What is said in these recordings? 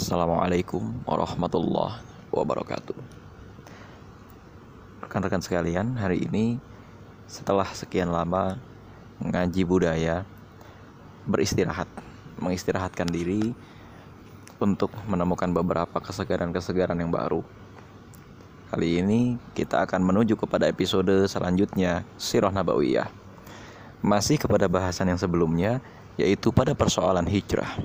Assalamualaikum warahmatullahi wabarakatuh. Rekan-rekan sekalian, hari ini setelah sekian lama mengaji budaya, beristirahat, mengistirahatkan diri untuk menemukan beberapa kesegaran-kesegaran yang baru. Kali ini kita akan menuju kepada episode selanjutnya Sirah Nabawiyah. Masih kepada bahasan yang sebelumnya yaitu pada persoalan hijrah.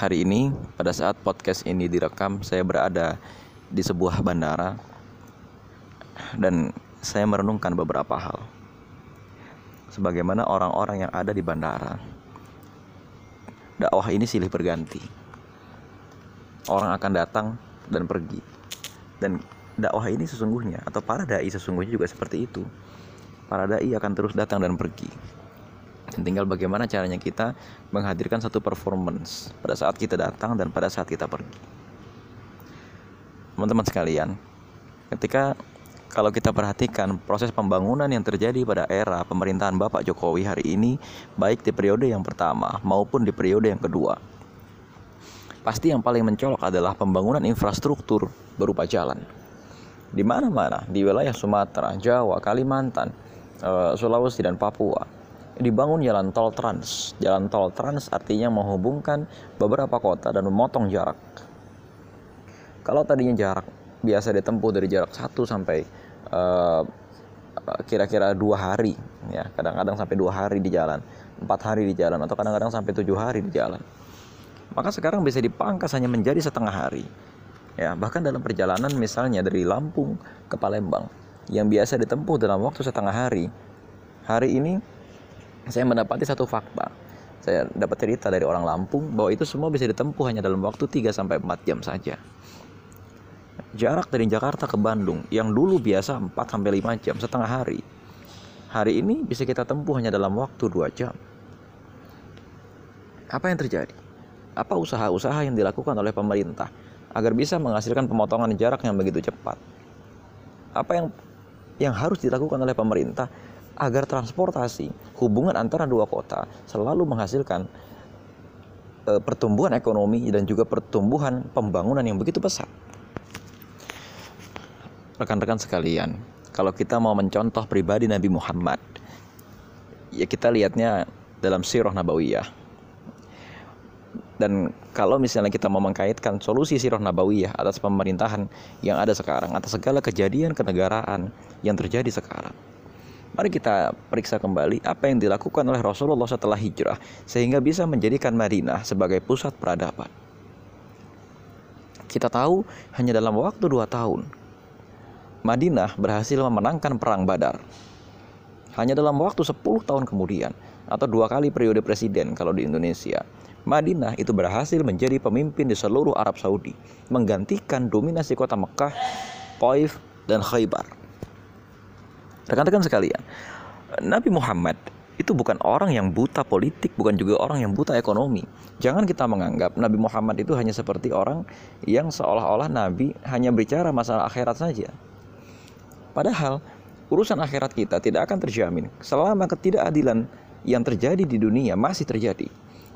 Hari ini, pada saat podcast ini direkam, saya berada di sebuah bandara dan saya merenungkan beberapa hal. Sebagaimana orang-orang yang ada di bandara, dakwah ini silih berganti. Orang akan datang dan pergi. Dan dakwah ini sesungguhnya atau para dai sesungguhnya juga seperti itu. Para dai akan terus datang dan pergi tinggal bagaimana caranya kita menghadirkan satu performance pada saat kita datang dan pada saat kita pergi. Teman-teman sekalian, ketika kalau kita perhatikan proses pembangunan yang terjadi pada era pemerintahan Bapak Jokowi hari ini, baik di periode yang pertama maupun di periode yang kedua, pasti yang paling mencolok adalah pembangunan infrastruktur berupa jalan. Di mana-mana, di wilayah Sumatera, Jawa, Kalimantan, eh, Sulawesi, dan Papua, dibangun jalan tol trans. Jalan tol trans artinya menghubungkan beberapa kota dan memotong jarak. Kalau tadinya jarak biasa ditempuh dari jarak 1 sampai uh, kira-kira dua hari, ya kadang-kadang sampai dua hari di jalan, empat hari di jalan, atau kadang-kadang sampai tujuh hari di jalan. Maka sekarang bisa dipangkas hanya menjadi setengah hari. Ya, bahkan dalam perjalanan misalnya dari Lampung ke Palembang yang biasa ditempuh dalam waktu setengah hari, hari ini saya mendapati satu fakta. Saya dapat cerita dari orang Lampung bahwa itu semua bisa ditempuh hanya dalam waktu 3 sampai 4 jam saja. Jarak dari Jakarta ke Bandung yang dulu biasa 4 sampai 5 jam, setengah hari. Hari ini bisa kita tempuh hanya dalam waktu 2 jam. Apa yang terjadi? Apa usaha-usaha yang dilakukan oleh pemerintah agar bisa menghasilkan pemotongan jarak yang begitu cepat? Apa yang yang harus dilakukan oleh pemerintah agar transportasi hubungan antara dua kota selalu menghasilkan e, pertumbuhan ekonomi dan juga pertumbuhan pembangunan yang begitu besar. Rekan-rekan sekalian, kalau kita mau mencontoh pribadi Nabi Muhammad, ya kita lihatnya dalam sirah nabawiyah. Dan kalau misalnya kita mau mengkaitkan solusi sirah nabawiyah atas pemerintahan yang ada sekarang, atas segala kejadian kenegaraan yang terjadi sekarang, Mari kita periksa kembali apa yang dilakukan oleh Rasulullah setelah hijrah sehingga bisa menjadikan Madinah sebagai pusat peradaban. Kita tahu hanya dalam waktu dua tahun Madinah berhasil memenangkan perang Badar. Hanya dalam waktu 10 tahun kemudian atau dua kali periode presiden kalau di Indonesia, Madinah itu berhasil menjadi pemimpin di seluruh Arab Saudi, menggantikan dominasi kota Mekah, Taif, dan Khaybar. Rekan-rekan sekalian, Nabi Muhammad itu bukan orang yang buta politik, bukan juga orang yang buta ekonomi. Jangan kita menganggap Nabi Muhammad itu hanya seperti orang yang seolah-olah Nabi hanya bicara masalah akhirat saja. Padahal urusan akhirat kita tidak akan terjamin selama ketidakadilan yang terjadi di dunia masih terjadi.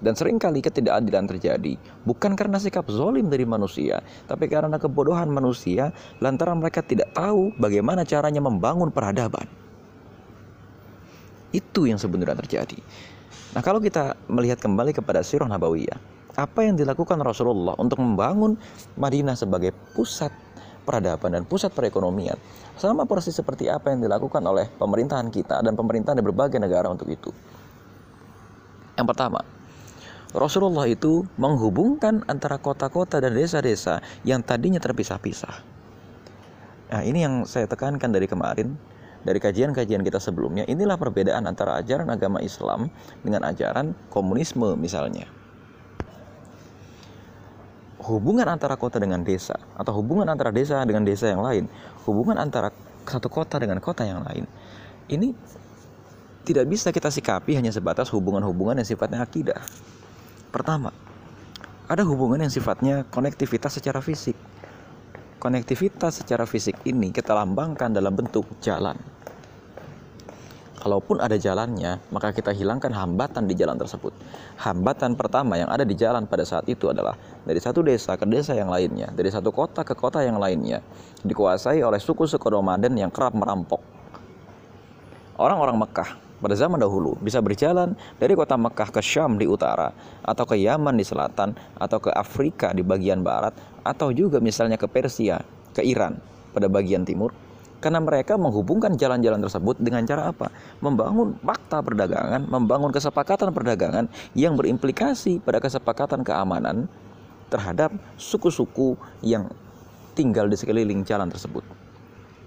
Dan sering kali ketidakadilan terjadi bukan karena sikap zolim dari manusia, tapi karena kebodohan manusia lantaran mereka tidak tahu bagaimana caranya membangun peradaban. Itu yang sebenarnya terjadi. Nah kalau kita melihat kembali kepada Sirah Nabawiyah, apa yang dilakukan Rasulullah untuk membangun Madinah sebagai pusat peradaban dan pusat perekonomian sama persis seperti apa yang dilakukan oleh pemerintahan kita dan pemerintahan di berbagai negara untuk itu. Yang pertama, Rasulullah itu menghubungkan antara kota-kota dan desa-desa yang tadinya terpisah-pisah. Nah, ini yang saya tekankan dari kemarin, dari kajian-kajian kita sebelumnya, inilah perbedaan antara ajaran agama Islam dengan ajaran komunisme misalnya. Hubungan antara kota dengan desa atau hubungan antara desa dengan desa yang lain, hubungan antara satu kota dengan kota yang lain. Ini tidak bisa kita sikapi hanya sebatas hubungan-hubungan yang sifatnya akidah Pertama, ada hubungan yang sifatnya konektivitas secara fisik. Konektivitas secara fisik ini kita lambangkan dalam bentuk jalan. kalaupun ada jalannya, maka kita hilangkan hambatan di jalan tersebut. Hambatan pertama yang ada di jalan pada saat itu adalah dari satu desa ke desa yang lainnya, dari satu kota ke kota yang lainnya, dikuasai oleh suku-suku nomaden yang kerap merampok. Orang-orang Mekah pada zaman dahulu bisa berjalan dari kota Mekah ke Syam di utara, atau ke Yaman di selatan, atau ke Afrika di bagian barat, atau juga misalnya ke Persia, ke Iran pada bagian timur, karena mereka menghubungkan jalan-jalan tersebut dengan cara apa? Membangun fakta perdagangan, membangun kesepakatan perdagangan yang berimplikasi pada kesepakatan keamanan terhadap suku-suku yang tinggal di sekeliling jalan tersebut.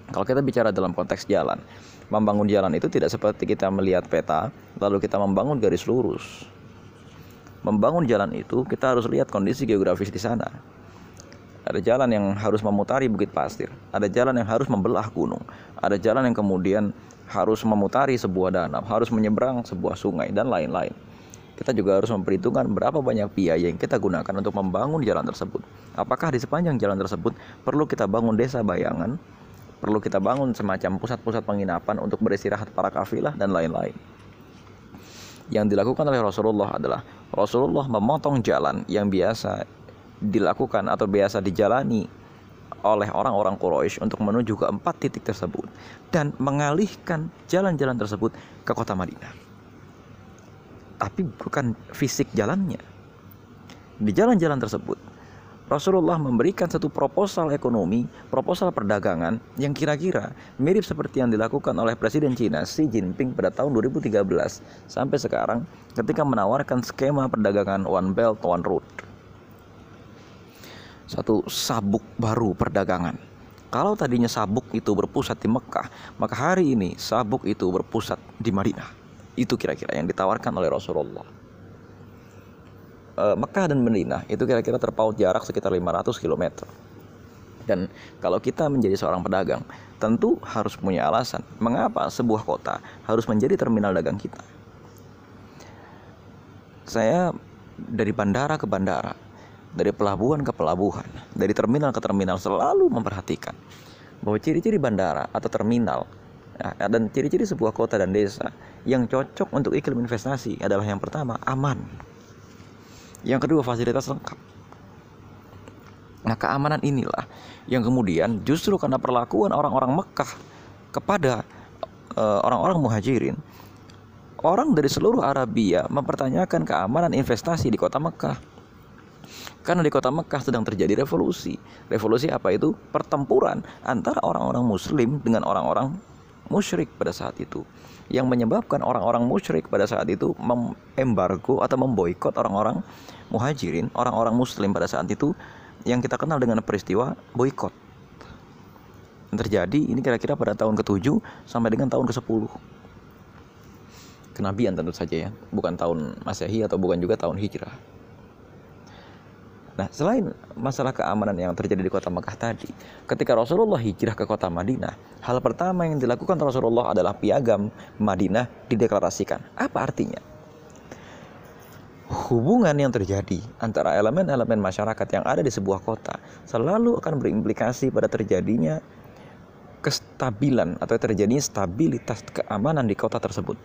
Kalau kita bicara dalam konteks jalan, membangun jalan itu tidak seperti kita melihat peta, lalu kita membangun garis lurus. Membangun jalan itu kita harus lihat kondisi geografis di sana ada jalan yang harus memutari Bukit Pasir, ada jalan yang harus membelah gunung, ada jalan yang kemudian harus memutari sebuah danau, harus menyeberang sebuah sungai dan lain-lain. Kita juga harus memperhitungkan berapa banyak biaya yang kita gunakan untuk membangun jalan tersebut. Apakah di sepanjang jalan tersebut perlu kita bangun desa bayangan, perlu kita bangun semacam pusat-pusat penginapan untuk beristirahat para kafilah dan lain-lain. Yang dilakukan oleh Rasulullah adalah Rasulullah memotong jalan yang biasa dilakukan atau biasa dijalani oleh orang-orang Quraisy untuk menuju ke empat titik tersebut dan mengalihkan jalan-jalan tersebut ke kota Madinah. Tapi bukan fisik jalannya. Di jalan-jalan tersebut, Rasulullah memberikan satu proposal ekonomi, proposal perdagangan yang kira-kira mirip seperti yang dilakukan oleh Presiden Cina Xi Jinping pada tahun 2013 sampai sekarang ketika menawarkan skema perdagangan One Belt One Road satu sabuk baru perdagangan. Kalau tadinya sabuk itu berpusat di Mekah, maka hari ini sabuk itu berpusat di Madinah. Itu kira-kira yang ditawarkan oleh Rasulullah. E, Mekah dan Madinah itu kira-kira terpaut jarak sekitar 500 km. Dan kalau kita menjadi seorang pedagang, tentu harus punya alasan mengapa sebuah kota harus menjadi terminal dagang kita. Saya dari bandara ke bandara dari pelabuhan ke pelabuhan, dari terminal ke terminal selalu memperhatikan bahwa ciri-ciri bandara atau terminal ya, dan ciri-ciri sebuah kota dan desa yang cocok untuk iklim investasi adalah yang pertama aman, yang kedua fasilitas lengkap. Nah keamanan inilah yang kemudian justru karena perlakuan orang-orang Mekah kepada uh, orang-orang muhajirin Orang dari seluruh Arabia mempertanyakan keamanan investasi di kota Mekah karena di kota Mekah sedang terjadi revolusi. Revolusi apa itu? Pertempuran antara orang-orang muslim dengan orang-orang musyrik pada saat itu. Yang menyebabkan orang-orang musyrik pada saat itu memembargo atau memboikot orang-orang muhajirin, orang-orang muslim pada saat itu yang kita kenal dengan peristiwa boikot. Yang terjadi ini kira-kira pada tahun ke-7 sampai dengan tahun ke-10 kenabian tentu saja ya, bukan tahun Masehi atau bukan juga tahun Hijrah. Nah, selain masalah keamanan yang terjadi di kota Mekah tadi, ketika Rasulullah hijrah ke kota Madinah, hal pertama yang dilakukan Rasulullah adalah piagam Madinah dideklarasikan. Apa artinya? Hubungan yang terjadi antara elemen-elemen masyarakat yang ada di sebuah kota selalu akan berimplikasi pada terjadinya kestabilan atau terjadinya stabilitas keamanan di kota tersebut.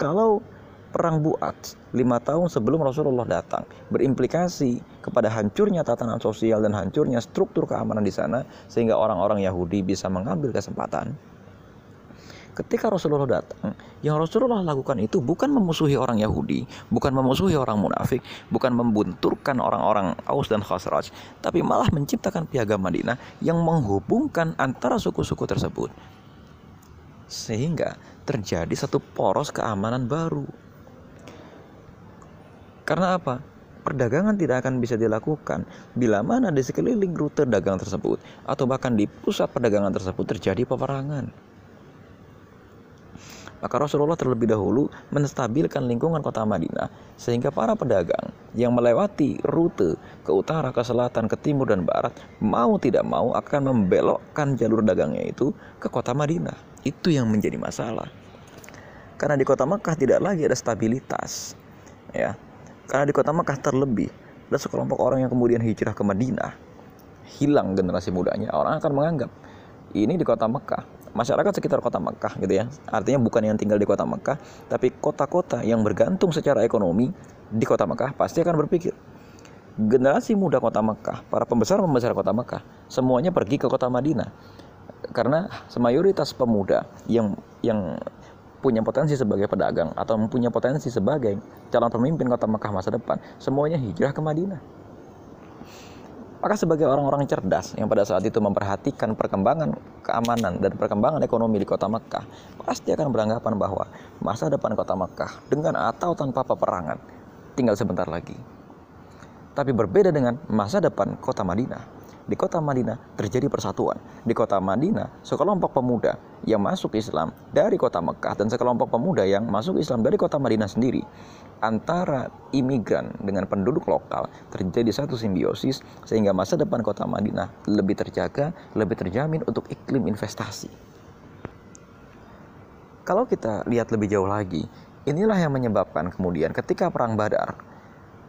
Kalau Perang Buat lima tahun sebelum Rasulullah datang berimplikasi kepada hancurnya tatanan sosial dan hancurnya struktur keamanan di sana sehingga orang-orang Yahudi bisa mengambil kesempatan. Ketika Rasulullah datang, yang Rasulullah lakukan itu bukan memusuhi orang Yahudi, bukan memusuhi orang munafik, bukan membunturkan orang-orang Aus dan Khazraj, tapi malah menciptakan piagam Madinah yang menghubungkan antara suku-suku tersebut. Sehingga terjadi satu poros keamanan baru karena apa? Perdagangan tidak akan bisa dilakukan bila mana di sekeliling rute dagang tersebut atau bahkan di pusat perdagangan tersebut terjadi peperangan. Maka Rasulullah terlebih dahulu menstabilkan lingkungan kota Madinah sehingga para pedagang yang melewati rute ke utara, ke selatan, ke timur dan barat mau tidak mau akan membelokkan jalur dagangnya itu ke kota Madinah. Itu yang menjadi masalah. Karena di kota Mekah tidak lagi ada stabilitas. Ya, karena di kota Mekah terlebih ada sekelompok orang yang kemudian hijrah ke Madinah. Hilang generasi mudanya, orang akan menganggap ini di kota Mekah masyarakat sekitar kota Mekah gitu ya. Artinya bukan yang tinggal di kota Mekah, tapi kota-kota yang bergantung secara ekonomi di kota Mekah pasti akan berpikir generasi muda kota Mekah, para pembesar-pembesar kota Mekah, semuanya pergi ke kota Madinah. Karena semayoritas pemuda yang yang punya potensi sebagai pedagang atau mempunyai potensi sebagai calon pemimpin kota Mekah masa depan, semuanya hijrah ke Madinah. Maka sebagai orang-orang cerdas yang pada saat itu memperhatikan perkembangan keamanan dan perkembangan ekonomi di kota Mekah, pasti akan beranggapan bahwa masa depan kota Mekah dengan atau tanpa peperangan tinggal sebentar lagi. Tapi berbeda dengan masa depan kota Madinah. Di kota Madinah terjadi persatuan. Di kota Madinah, sekelompok pemuda yang masuk Islam dari kota Mekah dan sekelompok pemuda yang masuk Islam dari kota Madinah sendiri antara imigran dengan penduduk lokal terjadi satu simbiosis sehingga masa depan kota Madinah lebih terjaga, lebih terjamin untuk iklim investasi. Kalau kita lihat lebih jauh lagi, inilah yang menyebabkan kemudian ketika perang Badar,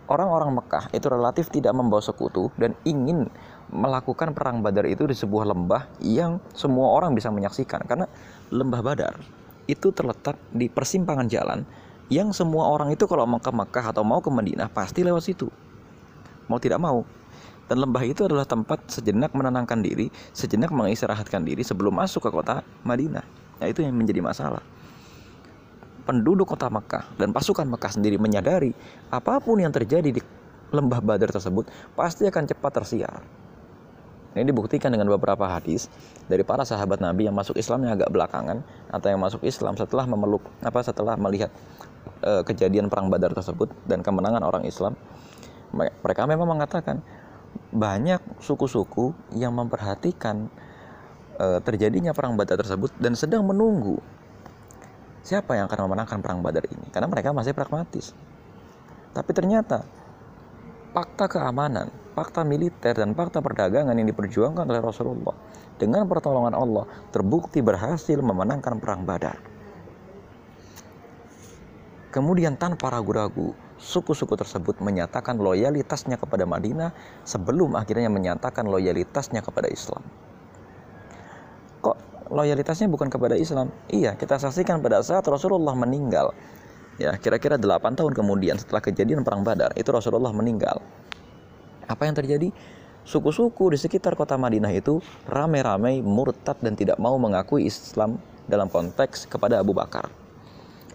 orang-orang Mekah itu relatif tidak membawa sekutu dan ingin melakukan perang Badar itu di sebuah lembah yang semua orang bisa menyaksikan karena lembah Badar itu terletak di persimpangan jalan yang semua orang itu kalau mau ke Mekah atau mau ke Madinah pasti lewat situ. Mau tidak mau. Dan lembah itu adalah tempat sejenak menenangkan diri, sejenak mengistirahatkan diri sebelum masuk ke kota Madinah. Nah, itu yang menjadi masalah. Penduduk kota Mekah dan pasukan Mekah sendiri menyadari apa pun yang terjadi di lembah Badar tersebut pasti akan cepat tersiar. Ini dibuktikan dengan beberapa hadis dari para sahabat Nabi yang masuk Islamnya agak belakangan atau yang masuk Islam setelah memeluk apa setelah melihat e, kejadian perang Badar tersebut dan kemenangan orang Islam, mereka memang mengatakan banyak suku-suku yang memperhatikan e, terjadinya perang Badar tersebut dan sedang menunggu siapa yang akan memenangkan perang Badar ini karena mereka masih pragmatis. Tapi ternyata fakta keamanan, fakta militer dan fakta perdagangan yang diperjuangkan oleh Rasulullah dengan pertolongan Allah terbukti berhasil memenangkan perang Badar. Kemudian tanpa ragu-ragu, suku-suku tersebut menyatakan loyalitasnya kepada Madinah sebelum akhirnya menyatakan loyalitasnya kepada Islam. Kok loyalitasnya bukan kepada Islam? Iya, kita saksikan pada saat Rasulullah meninggal. Ya, kira-kira 8 tahun kemudian setelah kejadian perang Badar, itu Rasulullah meninggal. Apa yang terjadi? Suku-suku di sekitar kota Madinah itu rame-rame murtad dan tidak mau mengakui Islam dalam konteks kepada Abu Bakar.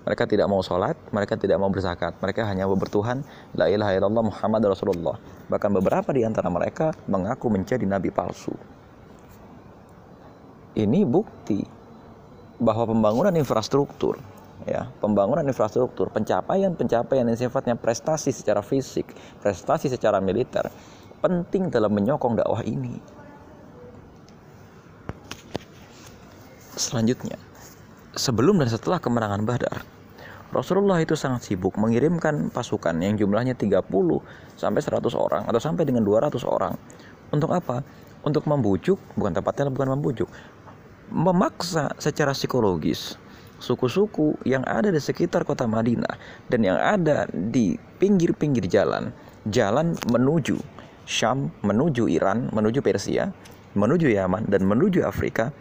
Mereka tidak mau sholat, mereka tidak mau berzakat. Mereka hanya bertuhan, La ilaha illallah Muhammad Rasulullah. Bahkan beberapa di antara mereka mengaku menjadi nabi palsu. Ini bukti bahwa pembangunan infrastruktur, ya, pembangunan infrastruktur, pencapaian-pencapaian yang sifatnya prestasi secara fisik, prestasi secara militer, penting dalam menyokong dakwah ini. Selanjutnya, sebelum dan setelah kemenangan Badar, Rasulullah itu sangat sibuk mengirimkan pasukan yang jumlahnya 30 sampai 100 orang atau sampai dengan 200 orang. Untuk apa? Untuk membujuk, bukan tepatnya bukan membujuk, memaksa secara psikologis suku-suku yang ada di sekitar kota Madinah dan yang ada di pinggir-pinggir jalan, jalan menuju Syam, menuju Iran, menuju Persia, menuju Yaman dan menuju Afrika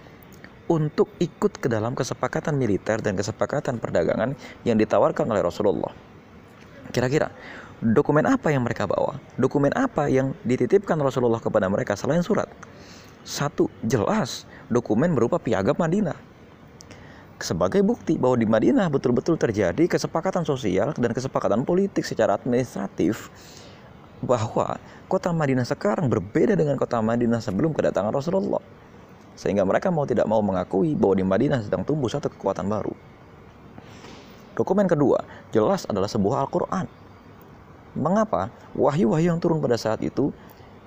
untuk ikut ke dalam kesepakatan militer dan kesepakatan perdagangan yang ditawarkan oleh Rasulullah. Kira-kira dokumen apa yang mereka bawa? Dokumen apa yang dititipkan Rasulullah kepada mereka selain surat? Satu, jelas dokumen berupa piagam Madinah. Sebagai bukti bahwa di Madinah betul-betul terjadi kesepakatan sosial dan kesepakatan politik secara administratif bahwa kota Madinah sekarang berbeda dengan kota Madinah sebelum kedatangan Rasulullah sehingga mereka mau tidak mau mengakui bahwa di Madinah sedang tumbuh satu kekuatan baru. Dokumen kedua jelas adalah sebuah Al-Quran. Mengapa wahyu-wahyu yang turun pada saat itu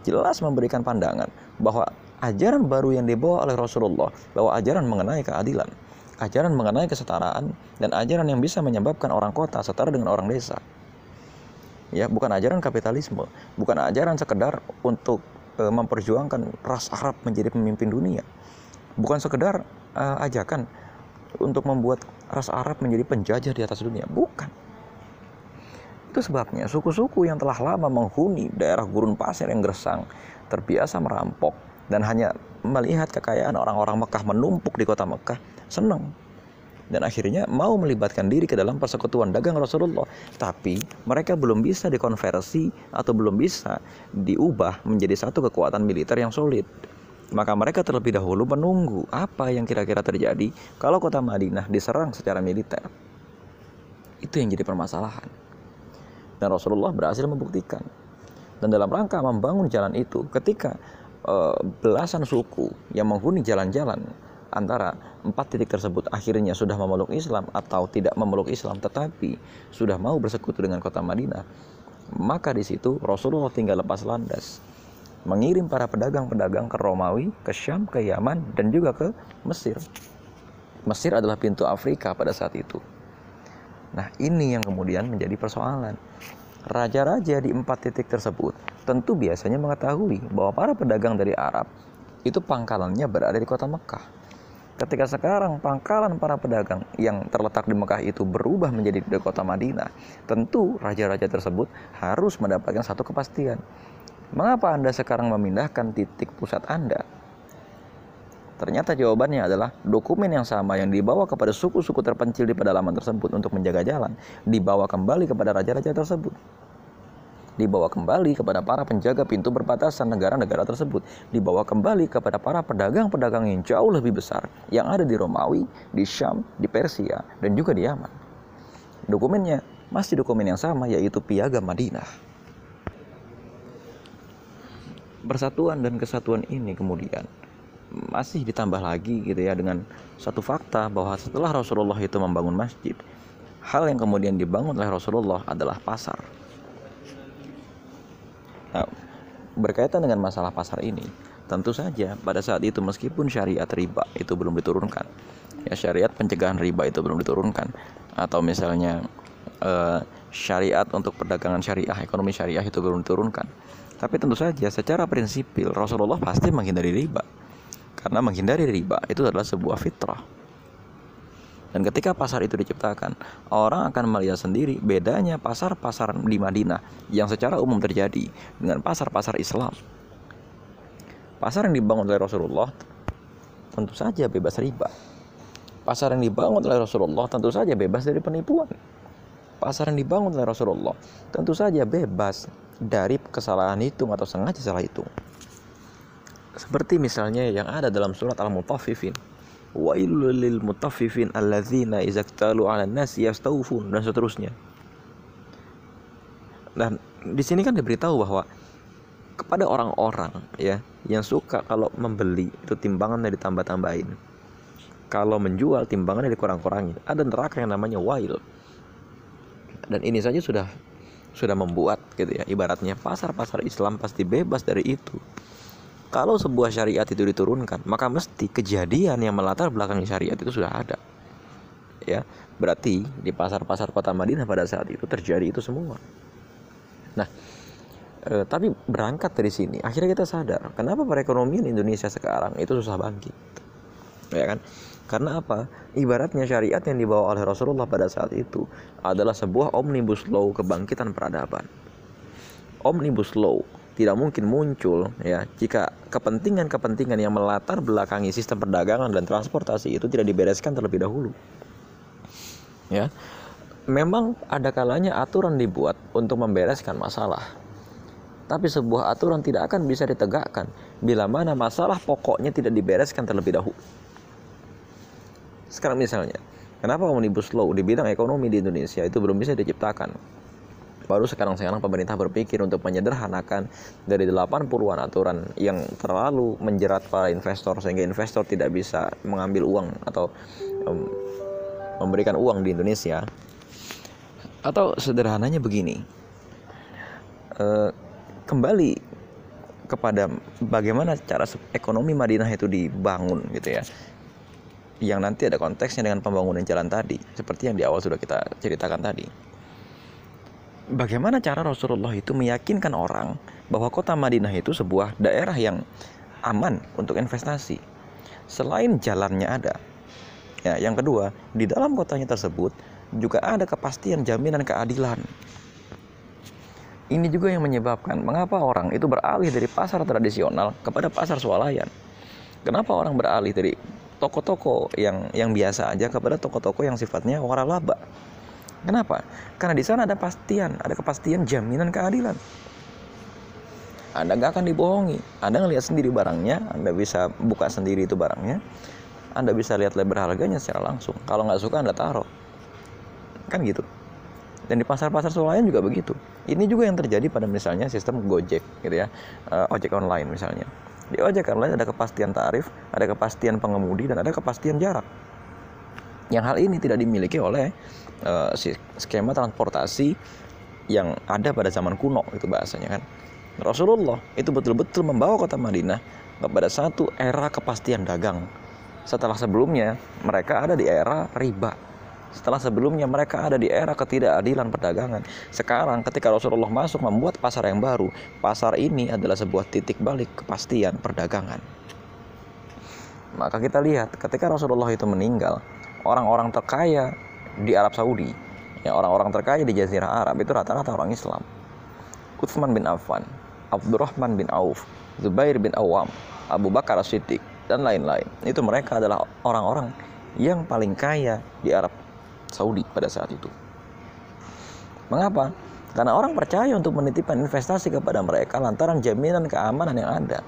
jelas memberikan pandangan bahwa ajaran baru yang dibawa oleh Rasulullah, bahwa ajaran mengenai keadilan, ajaran mengenai kesetaraan, dan ajaran yang bisa menyebabkan orang kota setara dengan orang desa. Ya, bukan ajaran kapitalisme, bukan ajaran sekedar untuk e, memperjuangkan ras Arab menjadi pemimpin dunia, bukan sekedar uh, ajakan untuk membuat ras Arab menjadi penjajah di atas dunia. Bukan. Itu sebabnya suku-suku yang telah lama menghuni daerah gurun pasir yang gersang, terbiasa merampok, dan hanya melihat kekayaan orang-orang Mekah menumpuk di kota Mekah, senang. Dan akhirnya mau melibatkan diri ke dalam persekutuan dagang Rasulullah. Tapi mereka belum bisa dikonversi atau belum bisa diubah menjadi satu kekuatan militer yang solid. Maka mereka terlebih dahulu menunggu apa yang kira-kira terjadi kalau kota Madinah diserang secara militer. Itu yang jadi permasalahan. Dan Rasulullah berhasil membuktikan. Dan dalam rangka membangun jalan itu, ketika uh, belasan suku yang menghuni jalan-jalan antara empat titik tersebut akhirnya sudah memeluk Islam atau tidak memeluk Islam tetapi sudah mau bersekutu dengan kota Madinah maka di situ Rasulullah tinggal lepas landas mengirim para pedagang-pedagang ke Romawi, ke Syam, ke Yaman dan juga ke Mesir. Mesir adalah pintu Afrika pada saat itu. Nah, ini yang kemudian menjadi persoalan. Raja-raja di empat titik tersebut tentu biasanya mengetahui bahwa para pedagang dari Arab itu pangkalannya berada di kota Mekah. Ketika sekarang pangkalan para pedagang yang terletak di Mekah itu berubah menjadi di kota Madinah, tentu raja-raja tersebut harus mendapatkan satu kepastian. Mengapa Anda sekarang memindahkan titik pusat Anda? Ternyata jawabannya adalah dokumen yang sama yang dibawa kepada suku-suku terpencil di pedalaman tersebut untuk menjaga jalan, dibawa kembali kepada raja-raja tersebut dibawa kembali kepada para penjaga pintu perbatasan negara-negara tersebut, dibawa kembali kepada para pedagang-pedagang yang jauh lebih besar yang ada di Romawi, di Syam, di Persia, dan juga di Yaman. Dokumennya masih dokumen yang sama yaitu Piagam Madinah. Persatuan dan kesatuan ini kemudian masih ditambah lagi gitu ya dengan satu fakta bahwa setelah Rasulullah itu membangun masjid, hal yang kemudian dibangun oleh Rasulullah adalah pasar Nah, berkaitan dengan masalah pasar ini, tentu saja pada saat itu meskipun syariat riba itu belum diturunkan, ya syariat pencegahan riba itu belum diturunkan, atau misalnya eh, syariat untuk perdagangan syariah, ekonomi syariah itu belum diturunkan. Tapi tentu saja secara prinsipil Rasulullah pasti menghindari riba. Karena menghindari riba itu adalah sebuah fitrah. Dan ketika pasar itu diciptakan, orang akan melihat sendiri bedanya pasar-pasar di Madinah yang secara umum terjadi dengan pasar-pasar Islam. Pasar yang dibangun oleh Rasulullah tentu saja bebas riba. Pasar yang dibangun oleh Rasulullah tentu saja bebas dari penipuan. Pasar yang dibangun oleh Rasulullah tentu saja bebas dari kesalahan hitung atau sengaja salah hitung. Seperti misalnya yang ada dalam surat Al-Mutaffifin lil mutaffifin alladzina idza 'alan dan seterusnya. Dan di sini kan diberitahu bahwa kepada orang-orang ya yang suka kalau membeli itu timbangannya ditambah-tambahin. Kalau menjual timbangannya dikurang-kurangin. Ada neraka yang namanya wail. Dan ini saja sudah sudah membuat gitu ya ibaratnya pasar-pasar Islam pasti bebas dari itu kalau sebuah syariat itu diturunkan, maka mesti kejadian yang melatar belakang syariat itu sudah ada. Ya, berarti di pasar-pasar kota Madinah pada saat itu terjadi itu semua. Nah, e, tapi berangkat dari sini, akhirnya kita sadar kenapa perekonomian Indonesia sekarang itu susah bangkit. Ya kan? Karena apa? Ibaratnya syariat yang dibawa oleh Rasulullah pada saat itu adalah sebuah omnibus law kebangkitan peradaban. Omnibus law tidak mungkin muncul ya jika kepentingan-kepentingan yang melatar belakangi sistem perdagangan dan transportasi itu tidak dibereskan terlebih dahulu. Ya. Memang ada kalanya aturan dibuat untuk membereskan masalah. Tapi sebuah aturan tidak akan bisa ditegakkan bila mana masalah pokoknya tidak dibereskan terlebih dahulu. Sekarang misalnya, kenapa Omnibus Law di bidang ekonomi di Indonesia itu belum bisa diciptakan? Baru sekarang-sekarang pemerintah berpikir untuk menyederhanakan dari 80-an aturan yang terlalu menjerat para investor sehingga investor tidak bisa mengambil uang atau um, memberikan uang di Indonesia. Atau sederhananya begini. Uh, kembali kepada bagaimana cara ekonomi Madinah itu dibangun gitu ya yang nanti ada konteksnya dengan pembangunan jalan tadi seperti yang di awal sudah kita ceritakan tadi bagaimana cara Rasulullah itu meyakinkan orang bahwa kota Madinah itu sebuah daerah yang aman untuk investasi. Selain jalannya ada. Ya, yang kedua, di dalam kotanya tersebut juga ada kepastian jaminan keadilan. Ini juga yang menyebabkan mengapa orang itu beralih dari pasar tradisional kepada pasar swalayan. Kenapa orang beralih dari toko-toko yang yang biasa aja kepada toko-toko yang sifatnya waralaba? Kenapa? Karena di sana ada pastian, ada kepastian jaminan keadilan. Anda nggak akan dibohongi. Anda ngelihat sendiri barangnya, Anda bisa buka sendiri itu barangnya. Anda bisa lihat label harganya secara langsung. Kalau nggak suka Anda taruh. Kan gitu. Dan di pasar-pasar swalayan juga begitu. Ini juga yang terjadi pada misalnya sistem Gojek gitu ya, uh, ojek online misalnya. Di ojek online ada kepastian tarif, ada kepastian pengemudi dan ada kepastian jarak. Yang hal ini tidak dimiliki oleh uh, skema transportasi yang ada pada zaman kuno itu bahasanya kan. Rasulullah itu betul-betul membawa kota Madinah kepada satu era kepastian dagang. Setelah sebelumnya mereka ada di era riba setelah sebelumnya mereka ada di era ketidakadilan perdagangan. Sekarang ketika Rasulullah masuk membuat pasar yang baru, pasar ini adalah sebuah titik balik kepastian perdagangan. Maka kita lihat ketika Rasulullah itu meninggal, orang-orang terkaya di Arab Saudi, ya orang-orang terkaya di Jazirah Arab itu rata-rata orang Islam. Utsman bin Affan, Abdurrahman bin Auf, Zubair bin Awam, Abu Bakar As-Siddiq, dan lain-lain. Itu mereka adalah orang-orang yang paling kaya di Arab Saudi pada saat itu. Mengapa? Karena orang percaya untuk menitipkan investasi kepada mereka lantaran jaminan keamanan yang ada.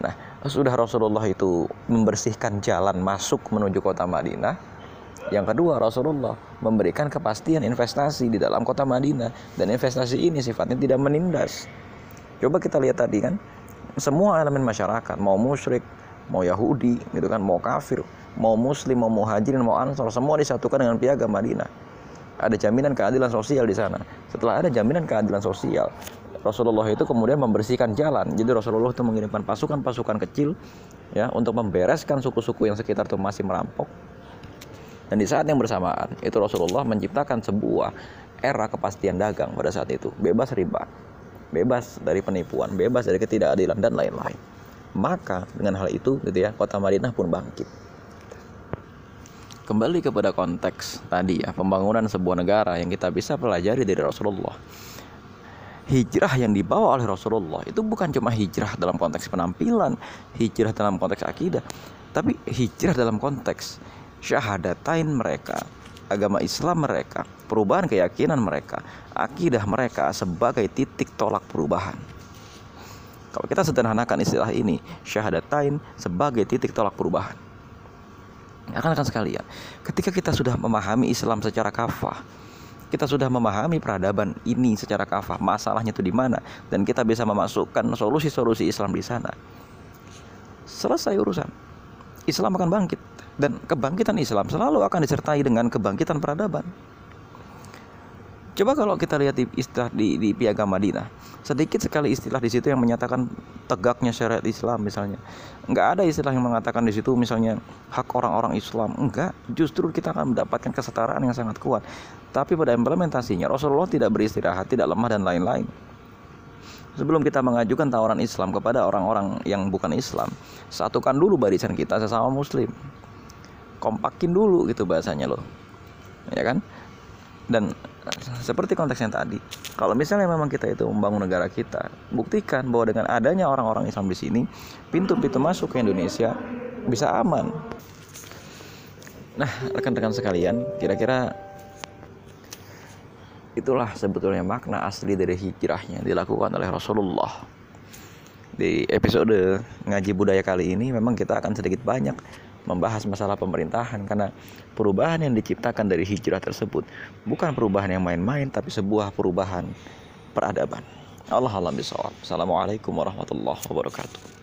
Nah, sudah Rasulullah itu membersihkan jalan masuk menuju kota Madinah. Yang kedua, Rasulullah memberikan kepastian investasi di dalam kota Madinah dan investasi ini sifatnya tidak menindas. Coba kita lihat tadi kan, semua elemen masyarakat, mau musyrik, mau Yahudi, gitu kan, mau kafir, mau muslim, mau muhajirin, mau ansor, semua disatukan dengan piagam Madinah. Ada jaminan keadilan sosial di sana. Setelah ada jaminan keadilan sosial, Rasulullah itu kemudian membersihkan jalan. Jadi Rasulullah itu mengirimkan pasukan-pasukan kecil ya untuk membereskan suku-suku yang sekitar itu masih merampok. Dan di saat yang bersamaan itu Rasulullah menciptakan sebuah era kepastian dagang pada saat itu, bebas riba, bebas dari penipuan, bebas dari ketidakadilan dan lain-lain. Maka dengan hal itu gitu ya, kota Madinah pun bangkit kembali kepada konteks tadi ya pembangunan sebuah negara yang kita bisa pelajari dari Rasulullah hijrah yang dibawa oleh Rasulullah itu bukan cuma hijrah dalam konteks penampilan hijrah dalam konteks akidah tapi hijrah dalam konteks syahadatain mereka agama Islam mereka perubahan keyakinan mereka akidah mereka sebagai titik tolak perubahan. Kalau kita sederhanakan istilah ini syahadatain sebagai titik tolak perubahan. Akan-akan sekalian, ketika kita sudah memahami Islam secara kafah, kita sudah memahami peradaban ini secara kafah, masalahnya itu di mana, dan kita bisa memasukkan solusi-solusi Islam di sana. Selesai urusan. Islam akan bangkit dan kebangkitan Islam selalu akan disertai dengan kebangkitan peradaban. Coba kalau kita lihat di istilah di, di Piagam Madinah, sedikit sekali istilah di situ yang menyatakan tegaknya syariat Islam misalnya. Enggak ada istilah yang mengatakan di situ misalnya hak orang-orang Islam. Enggak, justru kita akan mendapatkan kesetaraan yang sangat kuat. Tapi pada implementasinya Rasulullah tidak beristirahat, tidak lemah dan lain-lain. Sebelum kita mengajukan tawaran Islam kepada orang-orang yang bukan Islam, satukan dulu barisan kita sesama muslim. Kompakin dulu gitu bahasanya loh. Ya kan? Dan seperti konteksnya tadi kalau misalnya memang kita itu membangun negara kita buktikan bahwa dengan adanya orang-orang Islam di sini pintu-pintu masuk ke Indonesia bisa aman. Nah rekan-rekan sekalian kira-kira itulah sebetulnya makna asli dari hijrahnya dilakukan oleh Rasulullah. Di episode ngaji budaya kali ini memang kita akan sedikit banyak membahas masalah pemerintahan karena perubahan yang diciptakan dari hijrah tersebut bukan perubahan yang main-main tapi sebuah perubahan peradaban. Allah alam bisawab. Assalamualaikum warahmatullahi wabarakatuh.